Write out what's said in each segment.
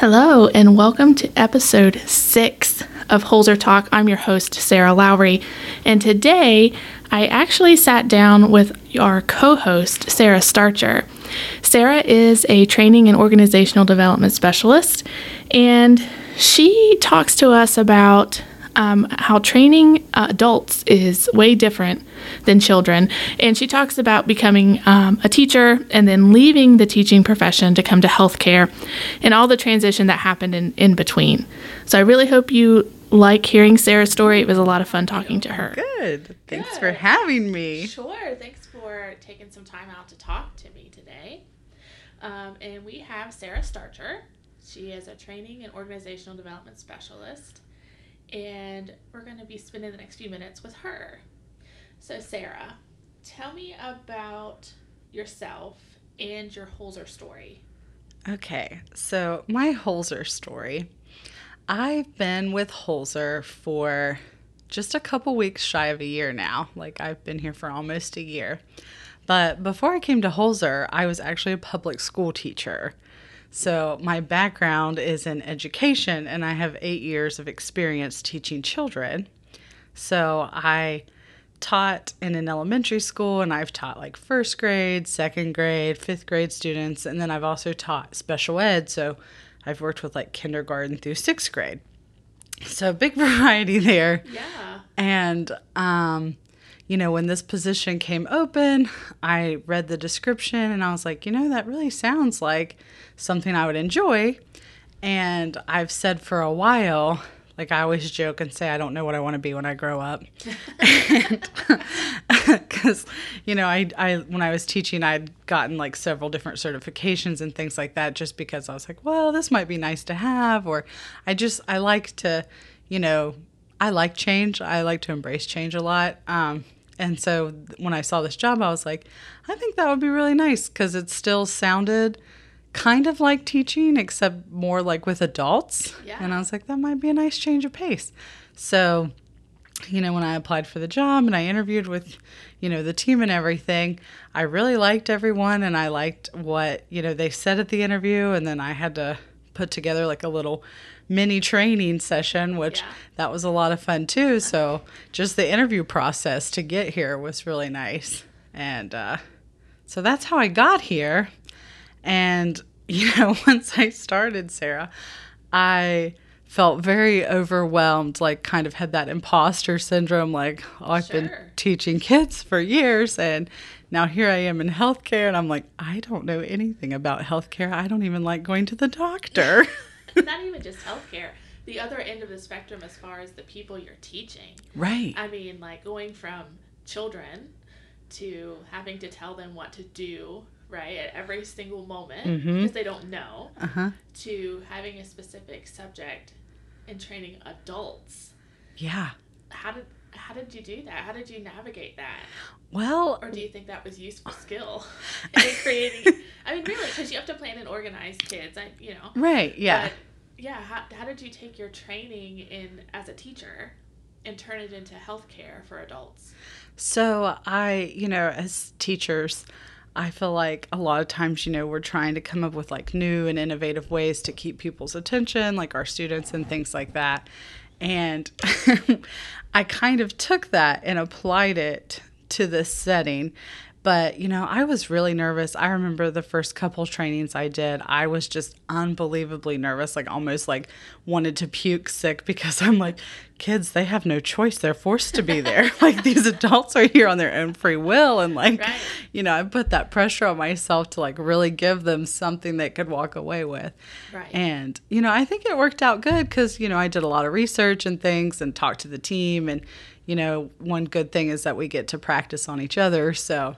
Hello, and welcome to episode six of Holzer Talk. I'm your host, Sarah Lowry, and today I actually sat down with our co host, Sarah Starcher. Sarah is a training and organizational development specialist, and she talks to us about um, how training uh, adults is way different than children. And she talks about becoming um, a teacher and then leaving the teaching profession to come to healthcare and all the transition that happened in, in between. So I really hope you like hearing Sarah's story. It was a lot of fun talking to her. Good. Thanks Good. for having me. Sure. Thanks for taking some time out to talk to me today. Um, and we have Sarah Starcher. She is a training and organizational development specialist and we're going to be spending the next few minutes with her. So, Sarah, tell me about yourself and your Holzer story. Okay, so my Holzer story. I've been with Holzer for just a couple weeks shy of a year now. Like, I've been here for almost a year. But before I came to Holzer, I was actually a public school teacher. So, my background is in education, and I have eight years of experience teaching children. So, I taught in an elementary school, and I've taught like first grade, second grade, fifth grade students, and then I've also taught special ed. So, I've worked with like kindergarten through sixth grade. So, big variety there. Yeah. And, um, you know, when this position came open, I read the description and I was like, you know, that really sounds like something I would enjoy. And I've said for a while, like I always joke and say, I don't know what I want to be when I grow up. Because, you know, I, I, when I was teaching, I'd gotten like several different certifications and things like that just because I was like, well, this might be nice to have. Or I just, I like to, you know, I like change. I like to embrace change a lot. Um, and so when I saw this job, I was like, I think that would be really nice because it still sounded kind of like teaching, except more like with adults. Yeah. And I was like, that might be a nice change of pace. So, you know, when I applied for the job and I interviewed with, you know, the team and everything, I really liked everyone and I liked what, you know, they said at the interview. And then I had to put together like a little mini training session, which Yeah. that was a lot of fun too. So just the interview process to get here was really nice. And uh, so that's how I got here. And, you know, once I started, Sarah, I felt very overwhelmed, like, kind of had that imposter syndrome. Like, oh, I've been teaching kids for years and now here I am in healthcare. And I'm like, I don't know anything about healthcare. I don't even like going to the doctor. Not even just healthcare, the other end of the spectrum as far as the people you're teaching. right. I mean, like going from children to having to tell them what to do, right, at every single moment Mhm. because they don't know, Uh huh. to having a specific subject and training adults. Yeah. How did how did you do that? How did you navigate that? Well, Or do you think that was useful skill in creating? I mean, really, because you have to plan and organize kids. I, you know. right. Yeah. But, yeah. How, how did you take your training in as a teacher and turn it into healthcare for adults? So I, you know, as teachers, I feel like a lot of times, you know, we're trying to come up with like new and innovative ways to keep people's attention, like our students and things like that. And I kind of took that and applied it to this setting. But, you know, I was really nervous. I remember the first couple trainings I did, I was just unbelievably nervous, like almost like wanted to puke sick because I'm like, kids, they have no choice. They're forced to be there. like these adults are here on their own free will. And like, Right. you know, I put that pressure on myself to like really give them something they could walk away with. Right. And, you know, I think it worked out good because, you know, I did a lot of research and things and talked to the team. And, you know, one good thing is that we get to practice on each other. So,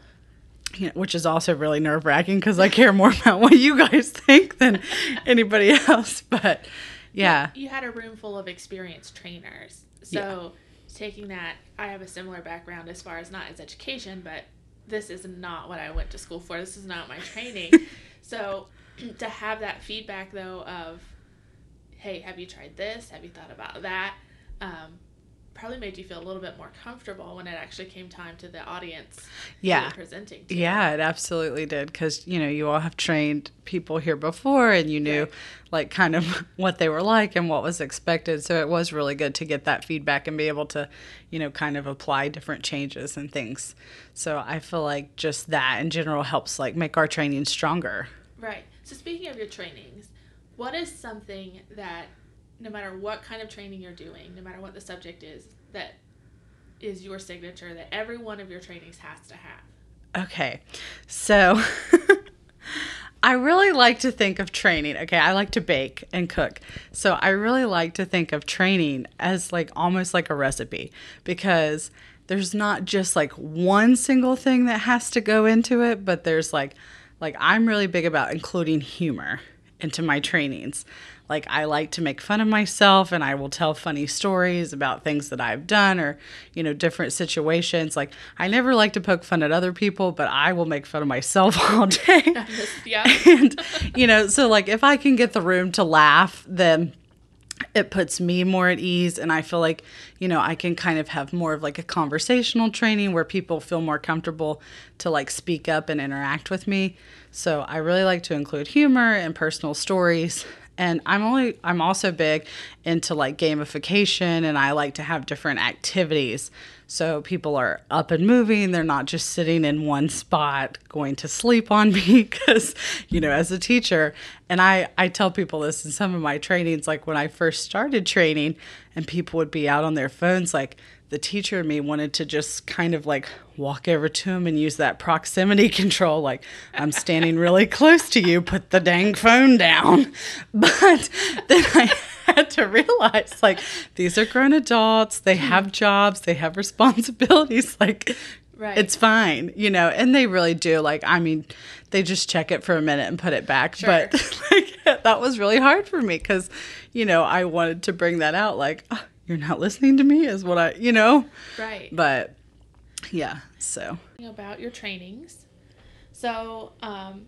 you which is also really nerve wracking because I care more about what you guys think than anybody else. But yeah, You had a room full of experienced trainers. So taking that, I have a similar background as far as not as education, but this is not what I went to school for. This is not my training. so to have that feedback though of, hey, have you tried this? Have you thought about that? Um, probably made you feel a little bit more comfortable when it actually came time to the audience Yeah. presenting to. Yeah, it absolutely did because you know you all have trained people here before, and you knew Right. like kind of what they were like and what was expected. So it was really good to get that feedback and be able to, you know, kind of apply different changes and things. So I feel like just that in general helps like make our training stronger. Right. So speaking of your trainings, what is something that no matter what kind of training you're doing, no matter what the subject is, that is your signature that every one of your trainings has to have? Okay, so I really like to think of training. Okay, I like to bake and cook. So I really like to think of training as like almost like a recipe because there's not just like one single thing that has to go into it, but there's like like I'm really big about including humor into my trainings. Like I like to make fun of myself and I will tell funny stories about things that I've done or, you know, different situations. Like I never like to poke fun at other people, but I will make fun of myself all day. yeah. and you know, so like if I can get the room to laugh, then it puts me more at ease and i feel like you know i can kind of have more of like a conversational training where people feel more comfortable to like speak up and interact with me so i really like to include humor and personal stories and i'm only i'm also big into like gamification and i like to have different activities so people are up and moving. They're not just sitting in one spot going to sleep on me because you know as a teacher. And i i tell people this in some of my trainings like when i first started training and people would be out on their phones like the teacher and me wanted to just kind of like walk over to him and use that proximity control like i'm standing really close to you. Put the dang phone down. But then i had to realize like these are grown adults. They have jobs. They have responsibilities. Like Right. it's fine you know and they really do. Like i mean they just check it for a minute and put it back. But like that was really hard for me because you know i wanted to bring that out like "Ah, you're not listening to me is what i you know? Right. but yeah so. About your trainings. So, um,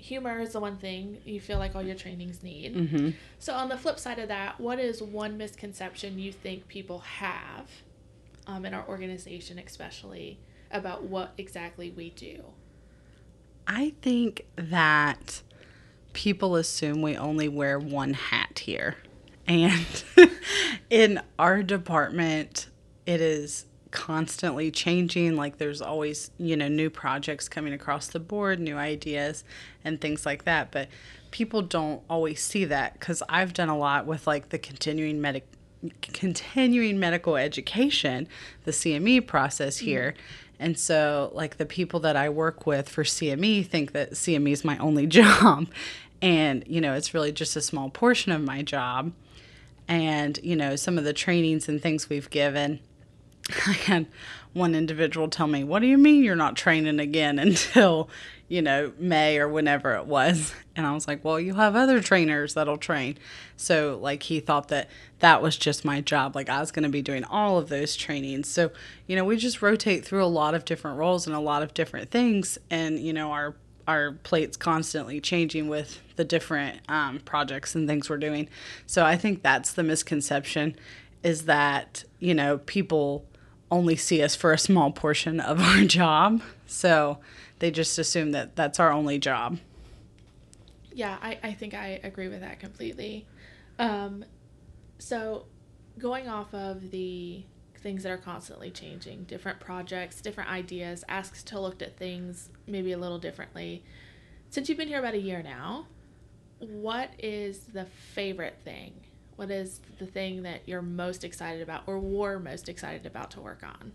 humor is the one thing you feel like all your trainings need. mhm. So, on the flip side of that, what is one misconception you think people have um, in our organization, especially about what exactly we do? I think that people assume we only wear one hat here. And in our department, it is constantly changing. Like there's always, you know, new projects coming across the board, new ideas, and things like that. But people don't always see that because I've done a lot with like the continuing medic continuing medical education, the CME process mm-hmm. here. And so, like, the people that I work with for CME think that CME is my only job. And, you know, it's really just a small portion of my job. And, you know, some of the trainings and things we've given, I had one individual tell me, What do you mean you're not training again until, you know, May or whenever it was? And I was like, Well, you have other trainers that'll train. So, like, he thought that that was just my job. Like, I was going to be doing all of those trainings. So, you know, we just rotate through a lot of different roles and a lot of different things. And, you know, our our plates constantly changing with the different um, projects and things we're doing. So I think that's the misconception is that, you know, people only see us for a small portion of our job. So they just assume that that's our only job. Yeah, I, I think I agree with that completely. Um, so, going off of the things that are constantly changing, different projects, different ideas, asks to look at things maybe a little differently. Since you've been here about a year now, what is the favorite thing? What is the thing that you're most excited about or were most excited about to work on?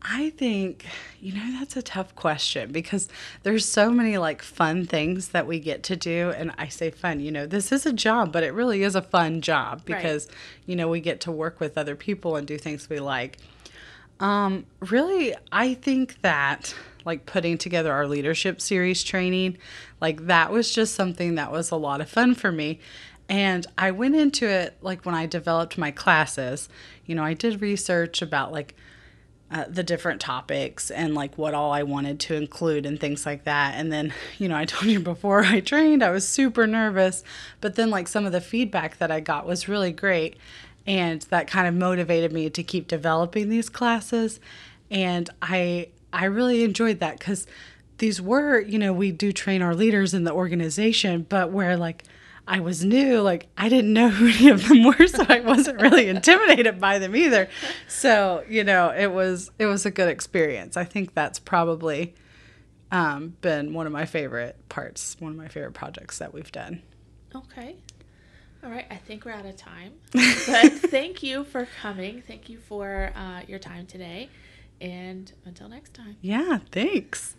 I think, you know, that's a tough question because there's so many like fun things that we get to do. And I say fun, you know, this is a job, but it really is a fun job Right. because, you know, we get to work with other people and do things we like. Um, really, I think that like putting together our leadership series training, like that was just something that was a lot of fun for me. And I went into it like when I developed my classes, you know, I did research about like uh, the different topics and like what all I wanted to include and things like that. And then, you know, I told you before I trained, I was super nervous, but then like some of the feedback that I got was really great. and that kind of motivated me to keep developing these classes and i i really enjoyed that because these were you know we do train our leaders in the organization but where like i was new like i didn't know who any of them were so i wasn't really intimidated by them either so you know it was it was a good experience i think that's probably um, been one of my favorite parts one of my favorite projects that we've done Okay. All right. I think we're out of time. But thank you for coming. Thank you for uh, your time today. And until next time. yeah thanks